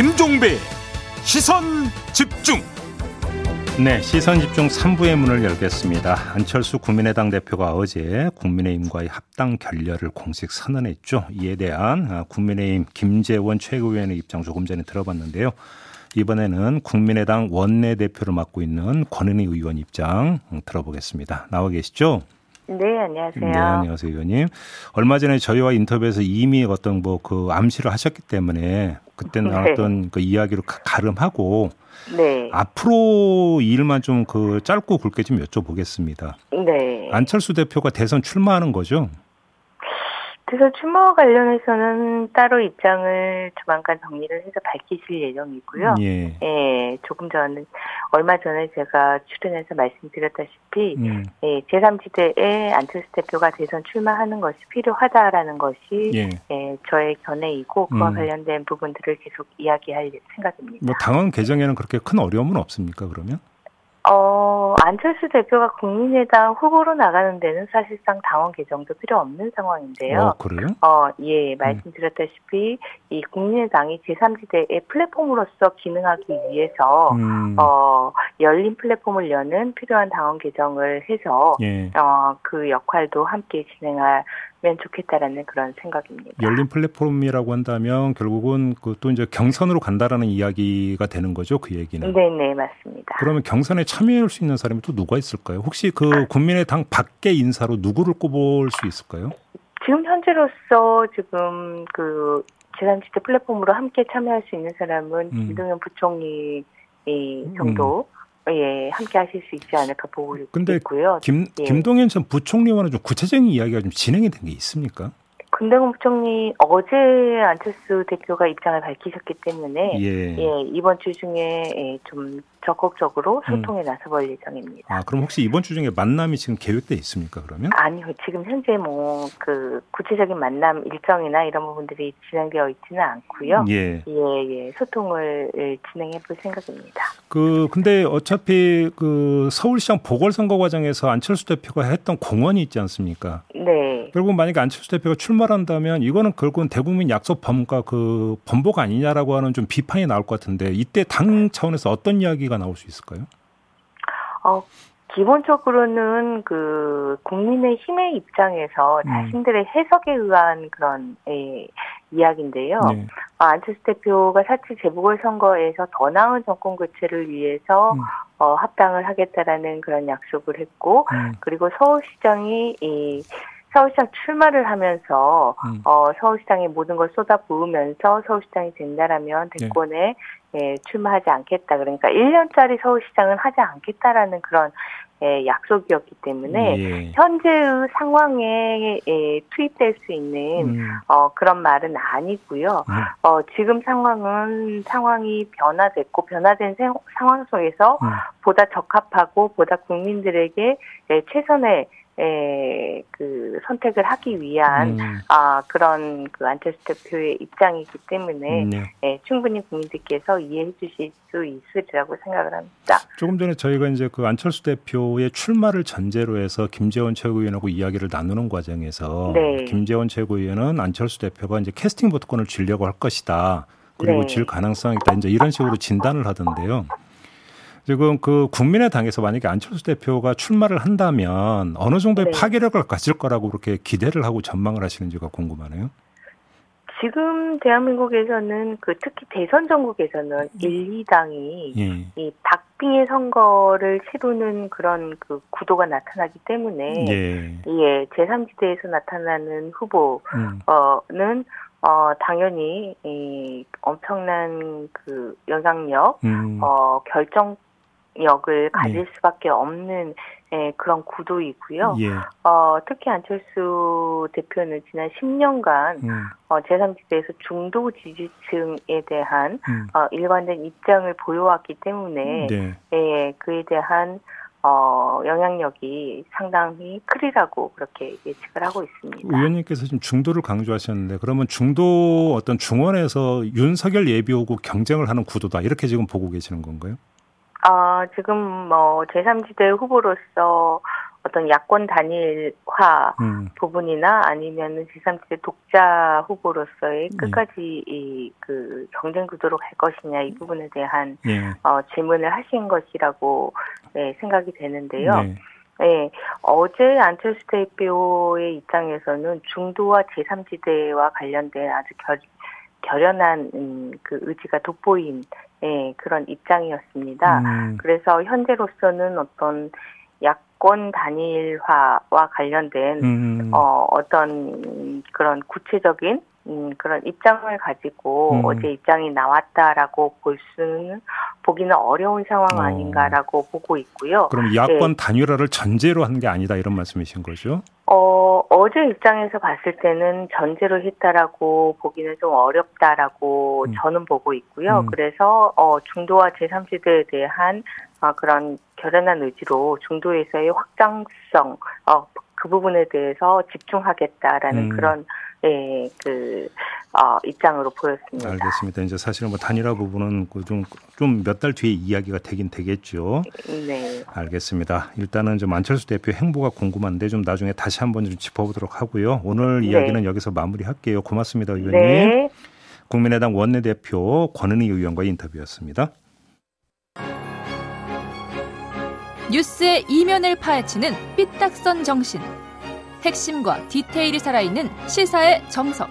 김종배 시선 집중 네, 시선 집중 3부의 문을 열겠습니다. 안철수 국민의당 대표가 어제 국민의힘과의 합당 결렬을 공식 선언했죠. 이에 대한 아, 국민의힘 김재원 최고위원의 입장 조금 전에 들어봤는데요. 이번에는 국민의당 원내대표를 맡고 있는 권은희 의원 입장 들어보겠습니다. 나와 계시죠? 네, 안녕하세요. 네, 안녕하세요, 의원님. 얼마 전에 저희와 인터뷰에서 이미 어떤 뭐 그 암시를 하셨기 때문에 그때 네. 나왔던 그 이야기로 가- 가름하고 네. 앞으로 이 일만 좀 그 짧고 굵게 좀 여쭤보겠습니다. 네. 안철수 대표가 대선 출마하는 거죠? 그래서 추모 관련해서는 따로 입장을 조만간 정리를 해서 밝히실 예정이고요. 예. 예, 조금 전, 얼마 전에 제가 출연해서 말씀드렸다시피, 음, 예, 제3지대에 안철수 대표가 대선 출마하는 것이 필요하다라는 것이, 예. 예, 저의 견해이고, 그와 음. 관련된 부분들을 계속 이야기할 생각입니다. 뭐 당원 개정에는 그렇게 큰 어려움은 없습니까? 그러면? 어, 안철수 대표가 국민의당 후보로 나가는 데는 사실상 당원 개정도 필요 없는 상황인데요. 어, 그래요? 어, 예, 말씀드렸다시피 이 국민의당이 제3지대의 플랫폼으로서 기능하기 위해서 음, 어, 열린 플랫폼을 여는 필요한 당원 개정을 해서 예. 어, 그 역할도 함께 진행하 면 좋겠다라는 그런 생각입니다. 열린 플랫폼이라고 한다면 결국은 그또 이제 경선으로 간다라는 이야기가 되는 거죠. 그 얘기는. 네, 네, 맞습니다. 그러면 경선에 참여할 수 있는 사람이 또 누가 있을까요? 혹시 그 국민의당 밖의 인사로 누구를 꼽을 수 있을까요? 지금 현재로서 지금 그 제3지대 플랫폼으로 함께 참여할 수 있는 사람은 음. 김동연 부총리 이 정도 예 함께 하실 수 있지 않을까 보고 근데 있고요. 김 예. 김동연 전 부총리와는 좀 구체적인 이야기가 좀 진행이 된 게 있습니까? 금대건 부총리 어제 안철수 대표가 입장을 밝히셨기 때문에 예. 예 이번 주 중에 예, 좀 적극적으로 음. 소통에 나서볼 예정입니다. 아 그럼 혹시 이번 주 중에 만남이 지금 계획돼 있습니까? 그러면? 아니요, 지금 현재 뭐 그 구체적인 만남 일정이나 이런 부분들이 진행되어 있지는 않고요. 예. 예, 예, 소통을 예, 진행해 볼 생각입니다. 그 근데 어차피 그 서울시장 보궐선거 과정에서 안철수 대표가 했던 공언이 있지 않습니까? 네. 결국 만약에 안철수 대표가 출마를 한다면 이거는 결국은 대국민 약속 범과 그 범복 아니냐라고 하는 좀 비판이 나올 것 같은데 이때 당 차원에서 어떤 이야기가 나올 수 있을까요? 어, 기본적으로는 그 국민의 힘의 입장에서 음. 자신들의 해석에 의한 그런 예, 이야기인데요. 네. 어, 안철수 대표가 사실 재보궐선거에서 더 나은 정권 교체를 위해서 음. 어, 합당을 하겠다라는 그런 약속을 했고 음, 그리고 서울시장이 이 서울시장 출마를 하면서 음. 어, 서울시장에 모든 걸 쏟아부으면서 서울시장이 된다라면 네. 대권에 예, 출마하지 않겠다. 그러니까 1년짜리 서울시장은 하지 않겠다라는 그런 예, 약속이었기 때문에 예. 현재의 상황에 예, 투입될 수 있는 음, 어, 그런 말은 아니고요. 음. 어, 지금 상황은 상황이 변화됐고 변화된 세- 상황 속에서 음. 보다 적합하고 보다 국민들에게 예, 최선의 예, 그 선택을 하기 위한 음, 아, 그런 그 안철수 대표의 입장이기 때문에 네. 예, 충분히 국민들께서 이해해 주실 수 있으리라고 생각을 합니다. 조금 전에 저희가 이제 그 안철수 대표의 출마를 전제로 해서 김재원 최고위원하고 이야기를 나누는 과정에서 네. 김재원 최고위원은 안철수 대표가 이제 캐스팅 보트권을 쥐려고 할 것이다. 그리고 네. 질 가능성이 있다. 이제 이런 식으로 진단을 하던데요. 지금 그 국민의당에서 만약에 안철수 대표가 출마를 한다면 어느 정도의 네. 파괴력을 가질 거라고 그렇게 기대를 하고 전망을 하시는지가 궁금하네요. 지금 대한민국에서는 그 특히 대선 전국에서는 1, 2당이 예. 이 박빙의 선거를 치르는 그런 그 구도가 나타나기 때문에 예. 예, 제3지대에서 나타나는 후보는 음. 어 당연히 이 엄청난 그 영향력 음. 어 결정 력을 가질 네. 수밖에 없는 예, 그런 구도이고요. 예. 어 특히 안철수 대표는 지난 10년간 음. 어 제3지대에서 중도 지지층에 대한 음. 어 일관된 입장을 보여왔기 때문에 네. 예, 그에 대한 어, 영향력이 상당히 크리라고 그렇게 예측을 하고 있습니다. 의원님께서 지금 중도를 강조하셨는데 그러면 중도 어떤 중원에서 윤석열 예비오고 경쟁을 하는 구도다 이렇게 지금 보고 계시는 건가요? 아, 지금 뭐 제3지대 후보로서 어떤 야권 단일화 음. 부분이나 아니면 제3지대 독자 후보로서의 네. 끝까지 이그 경쟁 구도로 갈 것이냐 이 부분에 대한 네. 어, 질문을 하신 것이라고 네, 생각이 되는데요. 네. 네, 어제 안철수 대표의 입장에서는 중도와 제3지대와 관련된 아주 결, 결연한 음, 그 의지가 돋보인 예, 그런 입장이었습니다. 음. 그래서 현재로서는 어떤 야권 단일화와 관련된 음. 어, 어떤 그런 구체적인 음, 그런 입장을 가지고 음. 어제 입장이 나왔다라고 볼 수는 보기는 어려운 상황 어. 아닌가라고 보고 있고요. 그럼 야권 네. 단일화를 전제로 한 게 아니다 이런 말씀이신 거죠? 어, 어제 입장에서 봤을 때는 전제로 했다라고 보기는 좀 어렵다라고 음. 저는 보고 있고요. 음. 그래서 어, 중도와 제3지대에 대한 어, 그런 결연한 의지로 중도에서의 확장성, 어, 그 부분에 대해서 집중하겠다라는 음. 그런 예, 그 어, 입장으로 보였습니다. 알겠습니다. 이제 사실은 뭐 단일화 부분은 그 좀좀 몇 달 뒤에 이야기가 되긴 되겠죠. 네. 알겠습니다. 일단은 좀 안철수 대표 행보가 궁금한데 좀 나중에 다시 한번 좀 짚어보도록 하고요. 오늘 네. 이야기는 여기서 마무리할게요. 고맙습니다, 의원님. 네. 국민의당 원내대표 권은희 의원과 인터뷰였습니다. 뉴스의 이면을 파헤치는 삐딱선 정신. 핵심과 디테일이 살아있는 시사의 정석.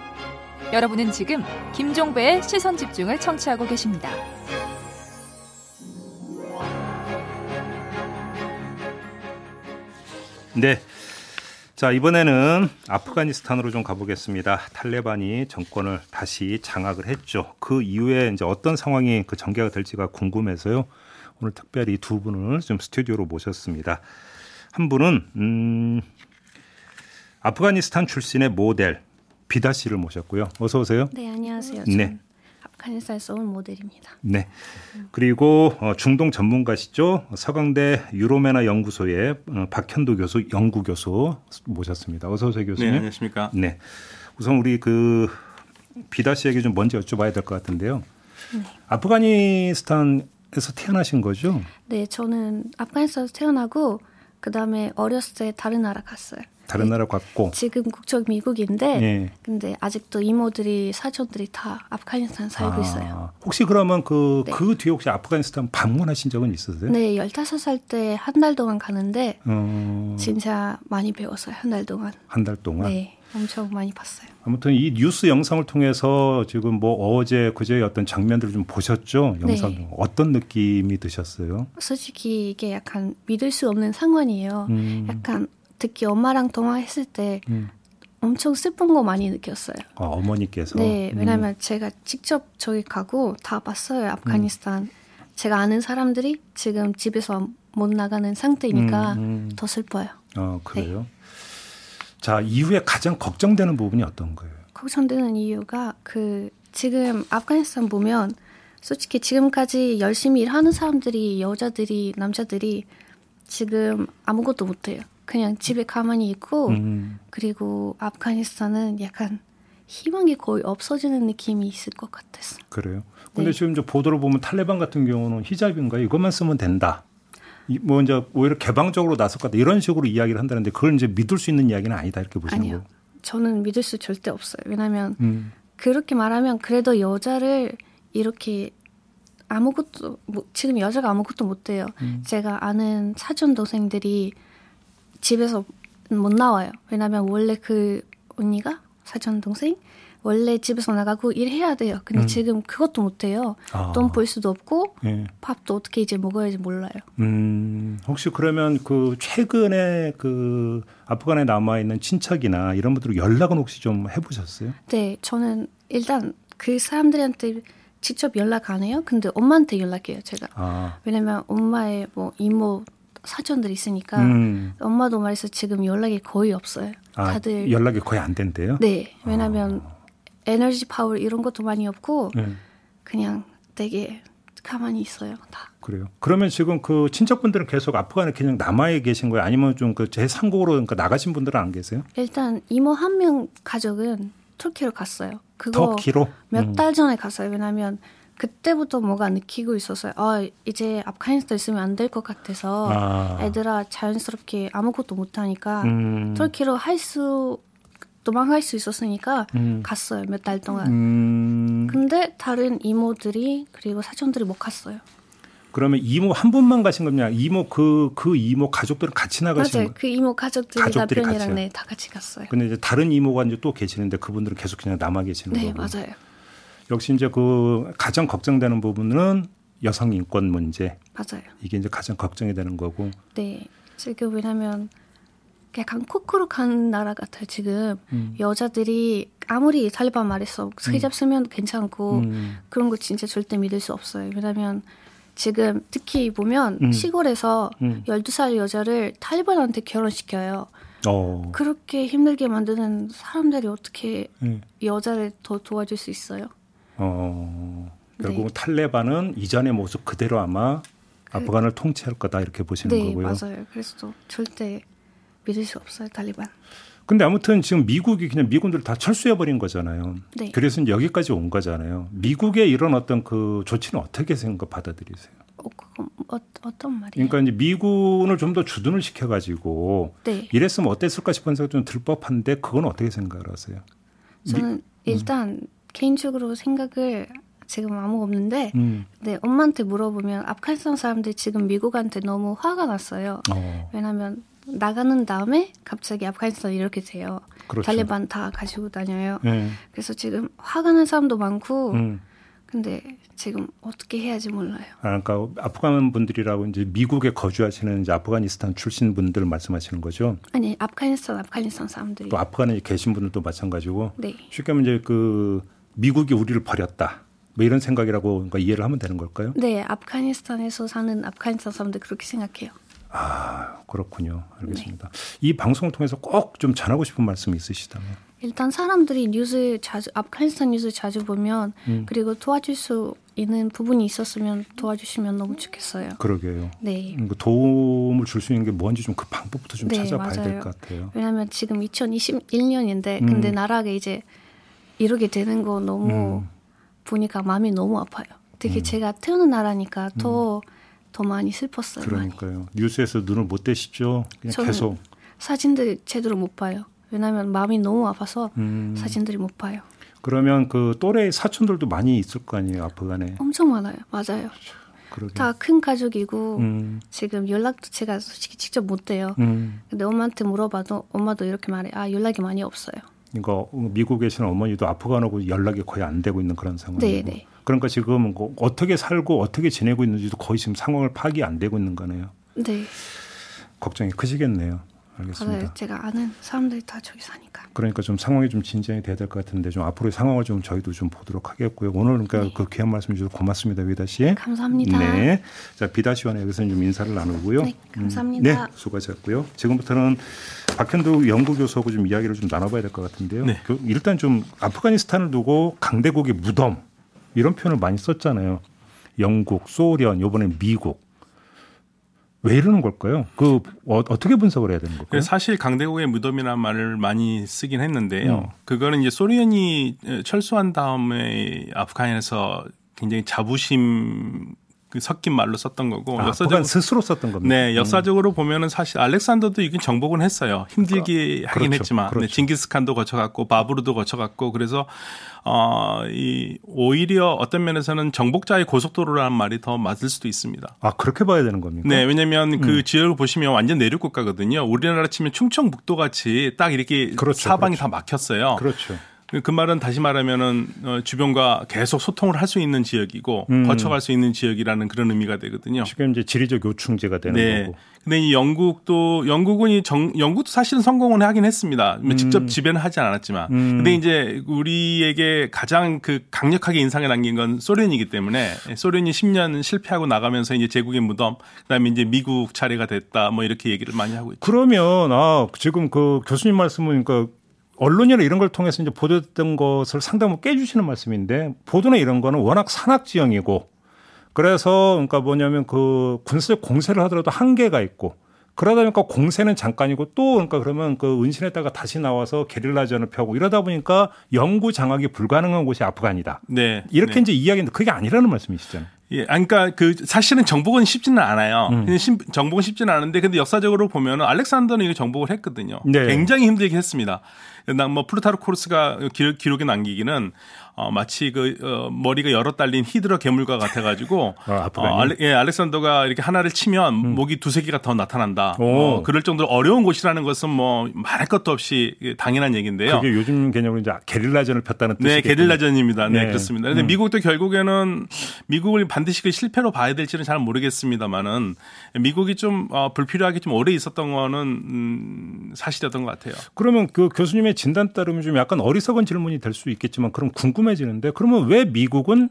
여러분은 지금 김종배의 시선 집중을 청취하고 계십니다. 네. 자, 이번에는 아프가니스탄으로 좀 가보겠습니다. 탈레반이 정권을 다시 장악을 했죠. 그 이후에 이제 어떤 상황이 그 전개가 될지가 궁금해서요. 오늘 특별히 두 분을 좀 스튜디오로 모셨습니다. 한 분은 음 아프가니스탄 출신의 모델 비다 씨를 모셨고요. 어서 오세요. 네, 안녕하세요. 네. 아프가니스탄에서 온 모델입니다. 네. 그리고 어, 중동 전문가시죠. 서강대 유로메나 연구소의 어, 박현도 교수 연구 교수 모셨습니다. 어서 오세요, 교수님. 네, 안녕하십니까? 네. 우선 우리 그 비다 씨에게 좀 먼저 여쭤봐야 될 것 같은데요. 네. 아프가니스탄 에서 태어나신 거죠? 네, 저는 아프가니스탄에서 태어나고 그다음에 어렸을 때 다른 나라 갔어요. 다른 나라 갔고 지금 국적 미국인데 예. 근데 아직도 이모들이 사촌들이 다 아프가니스탄 살고 아, 있어요. 혹시 그러면 그그 네. 그 뒤에 혹시 아프가니스탄 방문하신 적은 있으세요? 네, 15살 때 한 달 동안 가는데 어... 진짜 많이 배웠어요. 한 달 동안. 한 달 동안. 네. 엄청 많이 봤어요. 아무튼 이 뉴스 영상을 통해서 지금 뭐 어제 그제 어떤 장면들을 좀 보셨죠? 영상 네. 어떤 느낌이 드셨어요? 솔직히 이게 약간 믿을 수 없는 상황이에요. 음. 약간 특히 엄마랑 통화했을 때 음. 엄청 슬픈 거 많이 느꼈어요. 아, 어머니께서? 네, 음. 왜냐면 음. 제가 직접 저기 가고 다 봤어요. 아프가니스탄. 음. 제가 아는 사람들이 지금 집에서 못 나가는 상태니까 음, 음. 더 슬퍼요. 아, 그래요? 네. 자, 이후에 가장 걱정되는 부분이 어떤 거예요? 걱정되는 이유가 그 지금 아프가니스탄 보면 솔직히 지금까지 열심히 일하는 사람들이 여자들이 남자들이 지금 아무것도 못해요. 그냥 집에 가만히 있고 음. 그리고 아프가니스탄은 약간 희망이 거의 없어지는 느낌이 있을 것 같았어. 그래요. 근데 네. 지금 저 보도를 보면 탈레반 같은 경우는 히잡인가 이것만 쓰면 된다. 뭐 이제 오히려 개방적으로 나설 것 같다 이런 식으로 이야기를 한다는데 그걸 이제 믿을 수 있는 이야기는 아니다 이렇게 보시는 거예요? 저는 믿을 수 절대 없어요. 왜냐하면 음. 그렇게 말하면 그래도 여자를 이렇게 아무것도 뭐 지금 여자가 아무것도 못해요. 음. 제가 아는 사촌 동생들이 집에서 못 나와요. 왜냐면 원래 그 언니가 사촌 동생 원래 집에서 나가고 일해야 돼요. 근데 음. 지금 그것도 못 해요. 아. 돈벌 수도 없고 예. 밥도 어떻게 이제 먹어야지 몰라요. 음, 혹시 그러면 그 최근에 그 아프간에 남아 있는 친척이나 이런 분들 연락은 혹시 좀 해보셨어요? 네, 저는 일단 그 사람들한테 직접 연락 안 해요. 근데 엄마한테 연락해요, 제가. 아. 왜냐면 엄마의 뭐 이모 사촌들 있으니까 음. 엄마도 말해서 지금 연락이 거의 없어요. 아, 다들 연락이 거의 안 된대요? 네, 왜냐하면 아. 에너지 파워 이런 것도 많이 없고 네. 그냥 되게 가만히 있어요 다. 그래요. 그러면 지금 그 친척분들은 계속 아프간에 그냥 남아 계신 거예요? 아니면 좀 그제 상국으로 그러니까 나가신 분들은 안 계세요? 일단 이모 한 명 가족은 터키로 갔어요. 그거 터키로 몇달 음. 전에 갔어요. 왜냐하면 그때부터 뭐가 느끼고 있었어요. 아 이제 아프가니스탄 있으면 안 될 것 같아서 아. 애들아 자연스럽게 아무것도 못하니까 음. 터키로 할 수 도망갈 수 있었으니까 음. 갔어요 몇 달 동안. 음. 근데 다른 이모들이 그리고 사촌들이 못 갔어요. 그러면 이모 한 분만 가신 겁니까? 이모 그그 그 이모 가족들은 같이 나가신 거예요? 맞아요. 그 이모 가족들이, 가족들이 남편이랑 네, 다 같이 갔어요. 근데 이제 다른 이모가 이제 또 계시는데 그분들은 계속 그냥 남아 계시는 네, 거고. 네, 맞아요. 역시 이제 그 가장 걱정되는 부분은 여성 인권 문제. 맞아요. 이게 이제 가장 걱정이 되는 거고. 네. 지금 왜냐면 약간 코크룩한 나라 같아요. 지금 음. 여자들이 아무리 탈리반 말했어 스잡 음. 쓰면 괜찮고 음. 그런 거 진짜 절대 믿을 수 없어요. 왜냐면 지금 특히 보면 음. 시골에서 음. 12살 여자를 탈리반한테 결혼시켜요. 어. 그렇게 힘들게 만드는 사람들이 어떻게 음. 여자를 더 도와줄 수 있어요? 어, 결국 네. 탈레반은 이전의 모습 그대로 아마 그, 아프간을 통치할 거다 이렇게 보시는 네, 거고요. 맞아요. 그래서 절대 믿을 수 없어요, 탈리반. 근데 아무튼 지금 미국이 그냥 미군들 다 철수해 버린 거잖아요. 네. 그래서 여기까지 온 거잖아요. 미국의 이런 어떤 그 조치는 어떻게 생각 받아들이세요? 어, 그건 어, 어떤 말이에요? 그러니까 이제 미군을 좀 더 주둔을 시켜가지고 네. 이랬으면 어땠을까 싶은 생각 좀 들법한데 그건 어떻게 생각을 하세요? 저는 미, 일단 음. 개인적으로 생각을 지금 아무 없는데, 음. 네 엄마한테 물어보면 아프가니스탄 사람들 지금 미국한테 너무 화가 났어요. 어. 왜냐하면 나가는 다음에 갑자기 아프가니스탄 이렇게 돼요. 그렇죠. 탈리반 다 가지고 다녀요. 네. 그래서 지금 화가 난 사람도 많고, 음. 근데 지금 어떻게 해야지 몰라요. 아, 그러니까 아프간 분들이라고 이제 미국에 거주하시는 이제 아프가니스탄 출신 분들 말씀하시는 거죠? 아니 아프가니스탄 아프가니스탄 사람들이 또 아프간에 계신 분들도 마찬가지고. 네. 쉽게 하면 이제 그 미국이 우리를 버렸다. 뭐 이런 생각이라고 그러니까 이해를 하면 되는 걸까요? 네, 아프가니스탄에서 사는 아프가니스탄 사람들 그렇게 생각해요. 아 그렇군요. 알겠습니다. 네. 이 방송을 통해서 꼭 좀 전하고 싶은 말씀이 있으시다면? 일단 사람들이 뉴스 자주 아프가니스탄 뉴스 자주 보면 음. 그리고 도와줄 수 있는 부분이 있었으면 도와주시면 너무 좋겠어요. 그러게요. 네. 그 도움을 줄 수 있는 게 뭔지 좀 그 방법부터 좀 네, 찾아봐야 될 것 같아요. 왜냐하면 지금 2021년인데 근데 음. 나라가 이제 이렇게 되는 거 너무 음. 보니까 마음이 너무 아파요. 특히 음. 제가 태어난 나라니까 더 더 많이 슬펐어요. 그러니까요. 많이. 뉴스에서 눈을 못 떼시죠? 계속 사진들 제대로 못 봐요. 왜냐하면 마음이 너무 아파서 음. 사진들이 못 봐요. 그러면 그 또래 사촌들도 많이 있을 거 아니에요 아프간에? 엄청 많아요. 맞아요. 다 큰 가족이고 음. 지금 연락도 제가 솔직히 직접 못 해요. 음. 근데 엄마한테 물어봐도 엄마도 이렇게 말해. 아 연락이 많이 없어요. 그러니까 미국에 계신 어머니도 아프간하고 연락이 거의 안 되고 있는 그런 상황이고. 네, 네. 그러니까 지금 뭐 어떻게 살고 어떻게 지내고 있는지도 거의 지금 상황을 파악이 안 되고 있는 거네요. 네. 걱정이 크시겠네요. 알겠습니다. 맞아요. 제가 아는 사람들이 다 저기 사니까. 그러니까 좀 상황이 좀 진정이 돼야 될 것 같은데 좀 앞으로의 상황을 좀 저희도 좀 보도록 하겠고요. 오늘 그러니까 네. 그 귀한 말씀 주셔서 고맙습니다, 비다 씨. 감사합니다. 네. 자, 비다 씨와 여기서 좀 인사를 나누고요. 네, 감사합니다. 음, 네, 수고하셨고요. 지금부터는 박현두 연구 교수하고 좀 이야기를 좀 나눠봐야 될 것 같은데요. 네. 그 일단 좀 아프가니스탄을 두고 강대국의 무덤 이런 표현을 많이 썼잖아요. 영국, 소련, 요번에 미국. 왜 이러는 걸까요? 그 어, 떻게 분석을 해야 되는 걸까요? 사실 강대국의 무덤이라는 말을 많이 쓰긴 했는데요. 음. 그거는 이제 소련이 철수한 다음에 아프간에서 굉장히 자부심 그 섞인 말로 썼던 거고 아, 역사적 스스로 썼던 겁니다. 네, 음. 역사적으로 음. 보면은 사실 알렉산더도 이긴 정복은 했어요. 힘들게 그, 하긴 그렇죠. 했지만 네, 그렇죠. 네, 징기스칸도 거쳐갔고 바브르도 거쳐갔고 그래서 어, 이 오히려 어떤 면에서는 정복자의 고속도로라는 말이 더 맞을 수도 있습니다. 아 그렇게 봐야 되는 겁니까? 네, 왜냐하면 음. 그 지역을 보시면 완전 내륙 국가거든요. 우리나라 치면 충청북도 같이 딱 이렇게 그렇죠, 사방이 그렇죠. 다 막혔어요. 그렇죠. 그 말은 다시 말하면은 어, 주변과 계속 소통을 할 수 있는 지역이고 음. 거쳐갈 수 있는 지역이라는 그런 의미가 되거든요. 지금 이제 지리적 요충지가 되는 네. 거고. 근데 이 영국도 영국은 이 정, 영국도 사실은 성공은 하긴 했습니다. 음. 직접 지배는 하지 않았지만. 음. 근데 이제 우리에게 가장 그 강력하게 인상에 남긴 건 소련이기 때문에 소련이 10년 실패하고 나가면서 이제 제국의 무덤 그다음에 이제 미국 차례가 됐다 뭐 이렇게 얘기를 많이 하고 있죠. 그러면 아 지금 그 교수님 말씀은 그러니까 언론이나 이런 걸 통해서 이제 보도됐던 것을 상당히 깨주시는 말씀인데 보도나 이런 거는 워낙 산악 지형이고 그래서 그러니까 뭐냐면 그 군사적 공세를 하더라도 한계가 있고 그러다 보니까 공세는 잠깐이고 또 그러니까 그러면 그 은신했다가 다시 나와서 게릴라전을 펴고 이러다 보니까 영구 장악이 불가능한 곳이 아프간이다. 네. 이렇게 네. 이제 이야기인데 그게 아니라는 말씀이시잖아요. 예, 그러니까 그 사실은 정복은 쉽지는 않아요. 음. 정복은 쉽지는 않은데 근데 역사적으로 보면은 알렉산더는 이거 정복을 했거든요. 네. 굉장히 힘들게 했습니다. 뭐 플루타르코르스가 기록, 에 남기기는 어, 마치 그 어, 머리가 여러 달린 히드라 괴물과 같아가지고 아, 어, 알레, 예, 알렉산더가 이렇게 하나를 치면 음. 목이 두세 개가 더 나타난다. 어, 그럴 정도로 어려운 곳이라는 것은 뭐 말할 것도 없이 당연한 얘기인데요. 그게 요즘 개념으로 이제 게릴라전을 폈다는 뜻이죠. 네, 게릴라전입니다. 네, 네. 그렇습니다. 근데 음. 미국도 결국에는 미국을 반드시 그 실패로 봐야 될지는 잘 모르겠습니다만은 미국이 좀 어, 불필요하게 좀 오래 있었던 거는 음, 사실이었던 것 같아요. 그러면 그 교수님의 진단 따르면 좀 약간 어리석은 질문이 될 수 있겠지만 그럼 궁금해 궁금해지는데 그러면 왜 미국은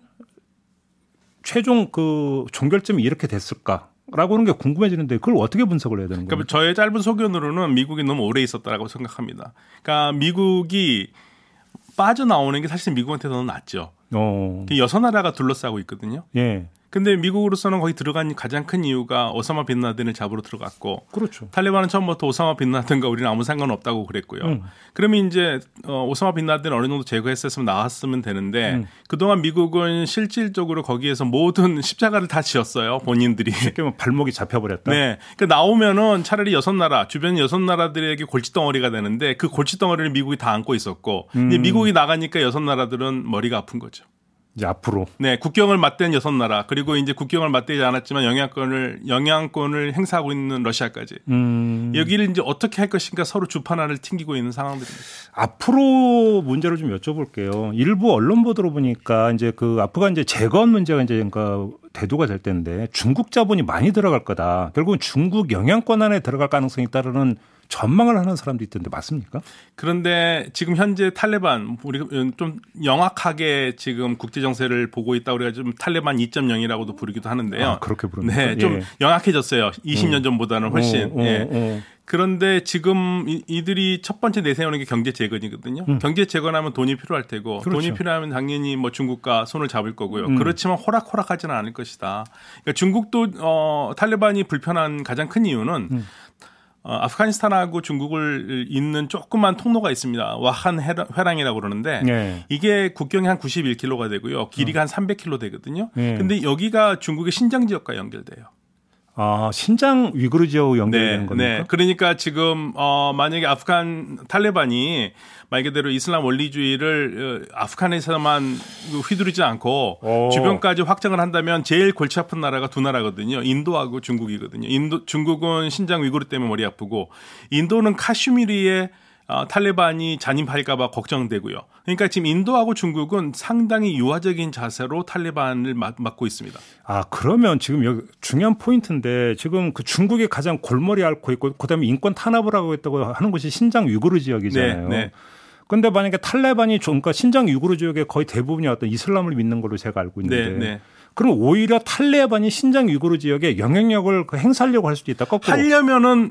최종 그 종결점이 이렇게 됐을까? 라고 하는 게 궁금해지는데 그걸 어떻게 분석을 해야 되는 거예요? 그러니까 저의 짧은 소견으로는 미국이 너무 오래 있었다라고 생각합니다. 그러니까 미국이 빠져나오는 게 사실 미국한테 더 낫죠. 어. 그 여섯 나라가 둘러싸고 있거든요. 예. 근데 미국으로서는 거기 들어간 가장 큰 이유가 오사마 빈라덴을 잡으러 들어갔고 그렇죠. 탈레반은 처음부터 오사마 빈라덴과 우리는 아무 상관없다고 그랬고요. 음. 그러면 이제 어, 오사마 빈라덴 어느 정도 제거했었으면 나왔으면 되는데 음. 그동안 미국은 실질적으로 거기에서 모든 십자가를 다 지었어요. 본인들이. 쉽게 말 발목이 잡혀버렸다. 네. 그러니까 나오면은 차라리 여섯 나라 주변 여섯 나라들에게 골칫덩어리가 되는데 그 골칫덩어리를 미국이 다 안고 있었고 음. 미국이 나가니까 여섯 나라들은 머리가 아픈 거죠. 이제 앞으로 네 국경을 맞댄 여섯 나라 그리고 이제 국경을 맞대지 않았지만 영향권을 영향권을 행사하고 있는 러시아까지 음. 여기를 이제 어떻게 할 것인가 서로 주판화를 튕기고 있는 상황들입니다. 앞으로 문제를 좀 여쭤볼게요. 일부 언론 보도로 보니까 이제 그 아프간 이제 재건 문제가 이제 그러니까 대두가 될 텐데 중국 자본이 많이 들어갈 거다. 결국은 중국 영향권 안에 들어갈 가능성이 따르는 전망을 하는 사람도 있던데 맞습니까? 그런데 지금 현재 탈레반 우리가 좀 영악하게 지금 국제 정세를 보고 있다 우리가 좀 탈레반 2.0이라고도 부르기도 하는데요. 아, 그렇게 부르는 네, 좀 예. 영악해졌어요. 20년 음. 전보다는 훨씬. 어, 어, 예. 어. 그런데 지금 이들이 첫 번째 내세우는 게 경제 재건이거든요. 음. 경제 재건하면 돈이 필요할 테고 그렇죠. 돈이 필요하면 당연히 뭐 중국과 손을 잡을 거고요. 음. 그렇지만 호락호락하지는 않을 것이다. 그러니까 중국도 어 탈레반이 불편한 가장 큰 이유는 음. 어, 아프가니스탄하고 중국을 잇는 조그만 통로가 있습니다. 와한 회랑이라고 그러는데 네. 이게 국경이 한 91km가 되고요. 길이가 어. 한 300km 되거든요. 네. 근데 여기가 중국의 신장 지역과 연결돼요. 아, 신장 위구르 지역 연결되는 네, 겁니까? 네. 그러니까 지금 어 만약에 아프간 탈레반이 말 그대로 이슬람 원리주의를 어, 아프간에서만 휘두르지 않고 오. 주변까지 확장을 한다면 제일 골치 아픈 나라가 두 나라거든요. 인도하고 중국이거든요. 인도 중국은 신장 위구르 때문에 머리 아프고 인도는 카슈미르의 어, 탈레반이 잔입할까봐 걱정되고요. 그러니까 지금 인도하고 중국은 상당히 유화적인 자세로 탈레반을 맡고 있습니다. 아 그러면 지금 여기 중요한 포인트인데 지금 그 중국이 가장 골머리 앓고 있고 그다음에 인권 탄압을 하고 있다고 하는 곳이 신장 위구르 지역이잖아요. 네, 네. 근데 만약에 탈레반이 좀 그러니까 신장 위구르 지역의 거의 대부분이 어떤 이슬람을 믿는 걸로 제가 알고 있는데 네, 네. 그럼 오히려 탈레반이 신장 위구르 지역에 영향력을 그 행사하려고 할 수도 있다. 거꾸로. 하려면은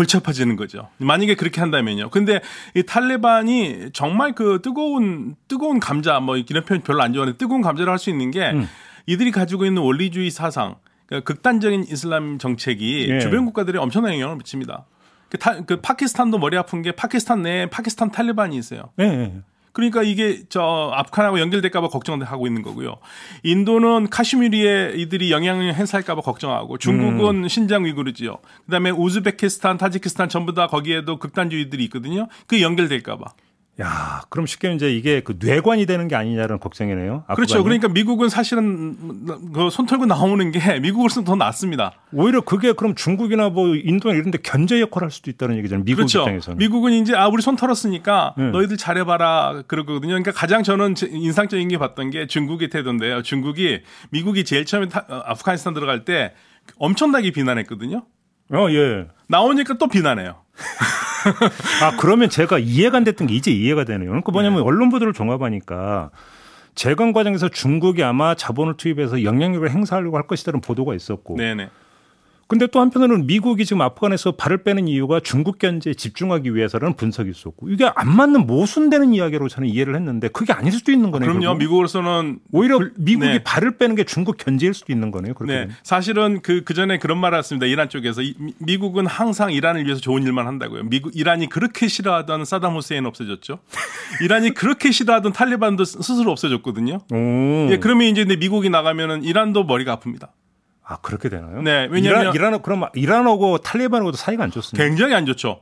골치 아파지는 거죠. 만약에 그렇게 한다면요. 근데 이 탈레반이 정말 그 뜨거운 뜨거운 감자 뭐 이런 표현 별로 안 좋아하는데 뜨거운 감자를 할 수 있는 게 음. 이들이 가지고 있는 원리주의 사상, 그러니까 극단적인 이슬람 정책이 예. 주변 국가들에 엄청난 영향을 미칩니다. 그, 타, 그 파키스탄도 머리 아픈 게 파키스탄 내에 파키스탄 탈레반이 있어요. 예. 그러니까 이게 저 아프간하고 연결될까봐 걱정하고 있는 거고요. 인도는 카슈미르에 이들이 영향을 행사할까봐 걱정하고 중국은 음. 신장 위구르지요. 그다음에 우즈베키스탄, 타지키스탄 전부 다 거기에도 극단주의들이 있거든요. 그 연결될까봐. 야, 그럼 쉽게 이제 이게 그 뇌관이 되는 게 아니냐는 걱정이네요. 아프간이. 그렇죠. 그러니까 미국은 사실은 그 손 털고 나오는 게 미국으로서는 더 낫습니다. 오히려 그게 그럼 중국이나 뭐 인도나 이런 데 견제 역할을 할 수도 있다는 얘기잖아요. 미국 그렇죠. 입장에서는. 미국은 이제 아, 우리 손 털었으니까 네. 너희들 잘해봐라 그러거든요. 그러니까 가장 저는 인상적인 게 봤던 게 중국의 태도인데요. 중국이 미국이 제일 처음에 타, 어, 아프가니스탄 들어갈 때 엄청나게 비난했거든요. 어, 예. 나오니까 또 비난해요. 아, 그러면 제가 이해가 안 됐던 게 이제 이해가 되네요. 그러니까 뭐냐면 네. 언론 보도를 종합하니까 재건 과정에서 중국이 아마 자본을 투입해서 영향력을 행사하려고 할 것이라는 보도가 있었고. 네네. 근데 또 한편으로는 미국이 지금 아프간에서 발을 빼는 이유가 중국 견제에 집중하기 위해서라는 분석이 있었고 이게 안 맞는 모순되는 이야기로 저는 이해를 했는데 그게 아닐 수도 있는 거네요. 그럼요. 결국. 미국으로서는 오히려 불, 미국이 네. 발을 빼는 게 중국 견제일 수도 있는 거네요. 그렇게 네. 사실은 그, 그 전에 그런 말을 했습니다. 이란 쪽에서 이, 미국은 항상 이란을 위해서 좋은 일만 한다고요. 미국, 이란이 그렇게 싫어하던 사담 후세인 없어졌죠. 이란이 그렇게 싫어하던 탈리반도 스스로 없어졌거든요. 예, 그러면 이제 미국이 나가면은 이란도 머리가 아픕니다. 아 그렇게 되나요? 네, 왜냐하면 이란, 이란 그럼 이란하고 탈리반하고도 사이가 안 좋습니다. 굉장히 안 좋죠.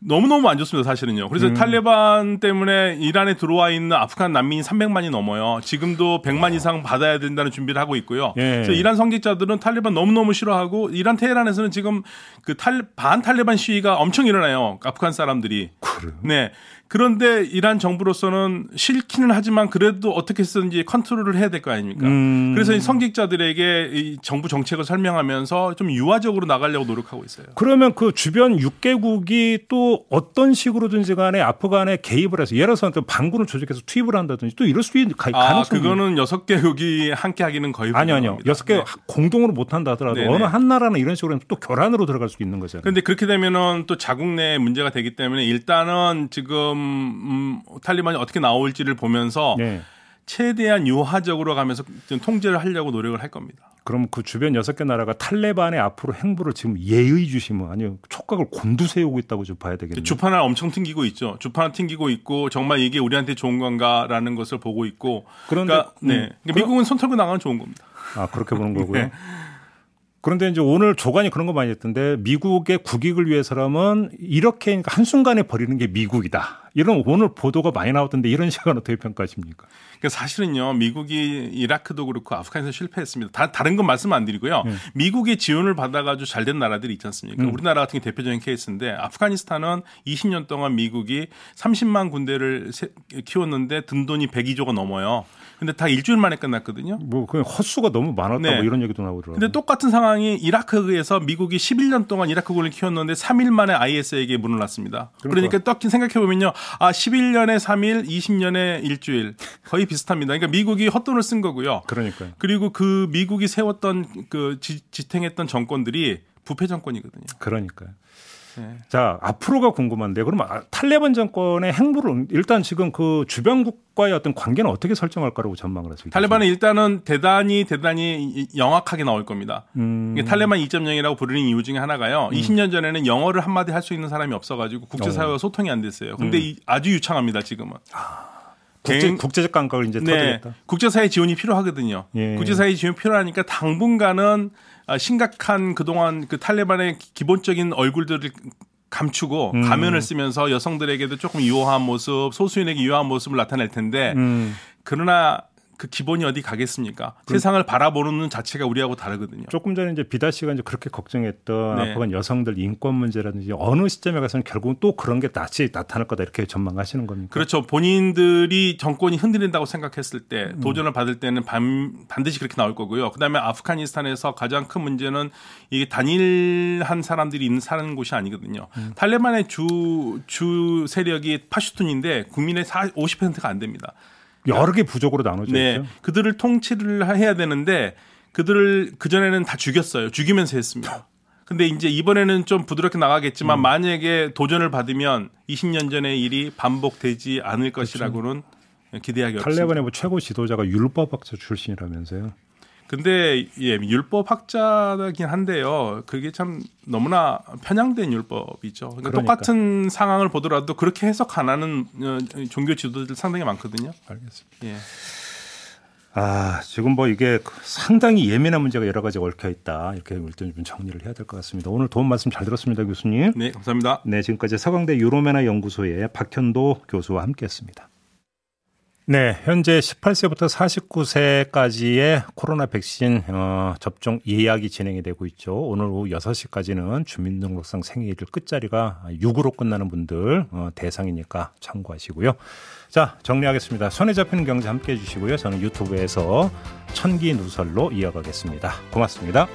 너무너무 안 좋습니다, 사실은요. 그래서 음. 탈레반 때문에 이란에 들어와 있는 아프간 난민이 300만이 넘어요. 지금도 100만 이상 받아야 된다는 준비를 하고 있고요. 예. 그래서 이란 성직자들은 탈레반 너무너무 싫어하고 이란 테헤란에서는 지금 그 탈, 반 탈레반 시위가 엄청 일어나요. 아프간 사람들이. 그래요? 네. 그런데 이란 정부로서는 싫기는 하지만 그래도 어떻게 쓰든지 컨트롤을 해야 될 거 아닙니까? 음. 그래서 이 성직자들에게 이 정부 정책을 설명하면서 좀 유화적으로 나가려고 노력하고 있어요. 그러면 그 주변 6개국이 또 어떤 식으로든지 간에 아프간에 개입을 해서 예를 들어서 방군을 조직해서 투입을 한다든지 또 이럴 수 있는 아, 가능성이 아, 그거는 6개국이 함께 하기는 거의 아니요, 아니요. 6개 네. 공동으로 못 한다 하더라도 네네. 어느 한 나라는 이런 식으로 또 결란으로 들어갈 수 있는 거잖아요. 그런데 그렇게 되면은 또 자국 내 문제가 되기 때문에 일단은 지금 음, 탈리반이 어떻게 나올지를 보면서 네. 최대한 유화적으로 가면서 좀 통제를 하려고 노력을 할 겁니다. 그럼 그 주변 여섯 개 나라가 탈레반의 앞으로 행보를 지금 예의 주시면 아니요 촉각을 곤두세우고 있다고 좀 봐야 되겠네요. 주판을 엄청 튕기고 있죠. 주판을 튕기고 있고 정말 이게 우리한테 좋은 건가라는 것을 보고 있고. 그런데 그러니까, 네. 음, 그러니까 미국은 손 털고 나가면 좋은 겁니다. 아 그렇게 보는 거고요. 네. 그런데 이제 오늘 조간이 그런 거 많이 했던데 미국의 국익을 위해서라면 이렇게 한순간에 버리는 게 미국이다. 이런 오늘 보도가 많이 나왔던데 이런 시각은 어떻게 평가하십니까? 그러니까 사실은요, 미국이 이라크도 그렇고 아프간에서 실패했습니다. 다, 다른 건 말씀 안 드리고요. 음. 미국의 지원을 받아가지고 잘 된 나라들이 있지 않습니까? 음. 우리나라 같은 게 대표적인 케이스인데 아프가니스탄은 20년 동안 미국이 30만 군대를 키웠는데 든 돈이 102조가 넘어요. 근데 다 일주일 만에 끝났거든요. 뭐 그냥 헛수가 너무 많았다 네. 뭐 이런 얘기도 나오더라고요. 근데 똑같은 상황이 이라크에서 미국이 11년 동안 이라크군을 키웠는데 3일 만에 IS에게 문을 놨습니다. 그러니까, 그러니까 떡 생각해 보면요. 아 11년에 3일, 20년에 일주일 거의 비슷합니다. 그러니까 미국이 헛돈을 쓴 거고요. 그러니까요. 그리고 그 미국이 세웠던 그 지, 지탱했던 정권들이 부패 정권이거든요. 그러니까요. 네. 자, 앞으로가 궁금한데 그럼 아, 탈레반 정권의 행보를 일단 지금 그 주변 국과의 어떤 관계는 어떻게 설정할 거라고 전망을 하세요? 탈레반은 일단은 대단히 대단히 영악하게 나올 겁니다. 음. 탈레반 2.0이라고 부르는 이유 중에 하나가요. 음. 20년 전에는 영어를 한마디 할 수 있는 사람이 없어가지고 국제사회와 어. 소통이 안 됐어요. 근데 음. 아주 유창합니다 지금은. 아. 국제, 국제적 감각을 이제 네. 터지겠다. 국제사회 지원이 필요하거든요. 예. 국제사회 지원이 필요하니까 당분간은 아, 심각한 그동안 그 탈레반의 기본적인 얼굴들을 감추고 음. 가면을 쓰면서 여성들에게도 조금 유효한 모습, 소수인에게 유효한 모습을 나타낼 텐데 음. 그러나 그 기본이 어디 가겠습니까? 그, 세상을 바라보는 눈 자체가 우리하고 다르거든요. 조금 전에 이제 비다 씨가 이제 그렇게 걱정했던 네. 아프간 여성들 인권 문제라든지 어느 시점에 가서는 결국은 또 그런 게 다시 나타날 거다 이렇게 전망하시는 겁니까? 그렇죠. 본인들이 정권이 흔들린다고 생각했을 때 음. 도전을 받을 때는 반, 반드시 그렇게 나올 거고요. 그다음에 아프가니스탄에서 가장 큰 문제는 이게 단일한 사람들이 있는 사는 곳이 아니거든요. 음. 탈레반의 주, 주 세력이 파슈툰인데 국민의 50%가 안 됩니다. 여러 개 부족으로 나눠져 네. 있죠. 그들을 통치를 해야 되는데 그들을 그 전에는 다 죽였어요. 죽이면서 했습니다. 근데 이제 이번에는 좀 부드럽게 나가겠지만 음. 만약에 도전을 받으면 20년 전의 일이 반복되지 않을 것이라고는 그렇죠. 기대하기 어렵습니다. 탈레반의 뭐 최고 지도자가 율법학자 출신이라면서요. 근데 예, 율법 학자긴 한데요. 그게 참 너무나 편향된 율법이죠. 그러니까, 그러니까. 똑같은 상황을 보더라도 그렇게 해석 안 하는 어, 종교 지도자들 상당히 많거든요. 알겠습니다. 예. 아, 지금 뭐 이게 상당히 예민한 문제가 여러 가지 얽혀 있다. 이렇게 일단 좀 정리를 해야 될 것 같습니다. 오늘 도움 말씀 잘 들었습니다, 교수님. 네, 감사합니다. 네, 지금까지 서강대 유로메나 연구소의 박현도 교수와 함께 했습니다. 네, 현재 18세부터 49세까지의 코로나 백신 어, 접종 예약이 진행이 되고 있죠. 오늘 오후 6시까지는 주민등록상 생일일 끝자리가 6으로 끝나는 분들 어, 대상이니까 참고하시고요. 자, 정리하겠습니다. 손에 잡히는 경제 함께 해주시고요. 저는 유튜브에서 천기 누설로 이어가겠습니다. 고맙습니다.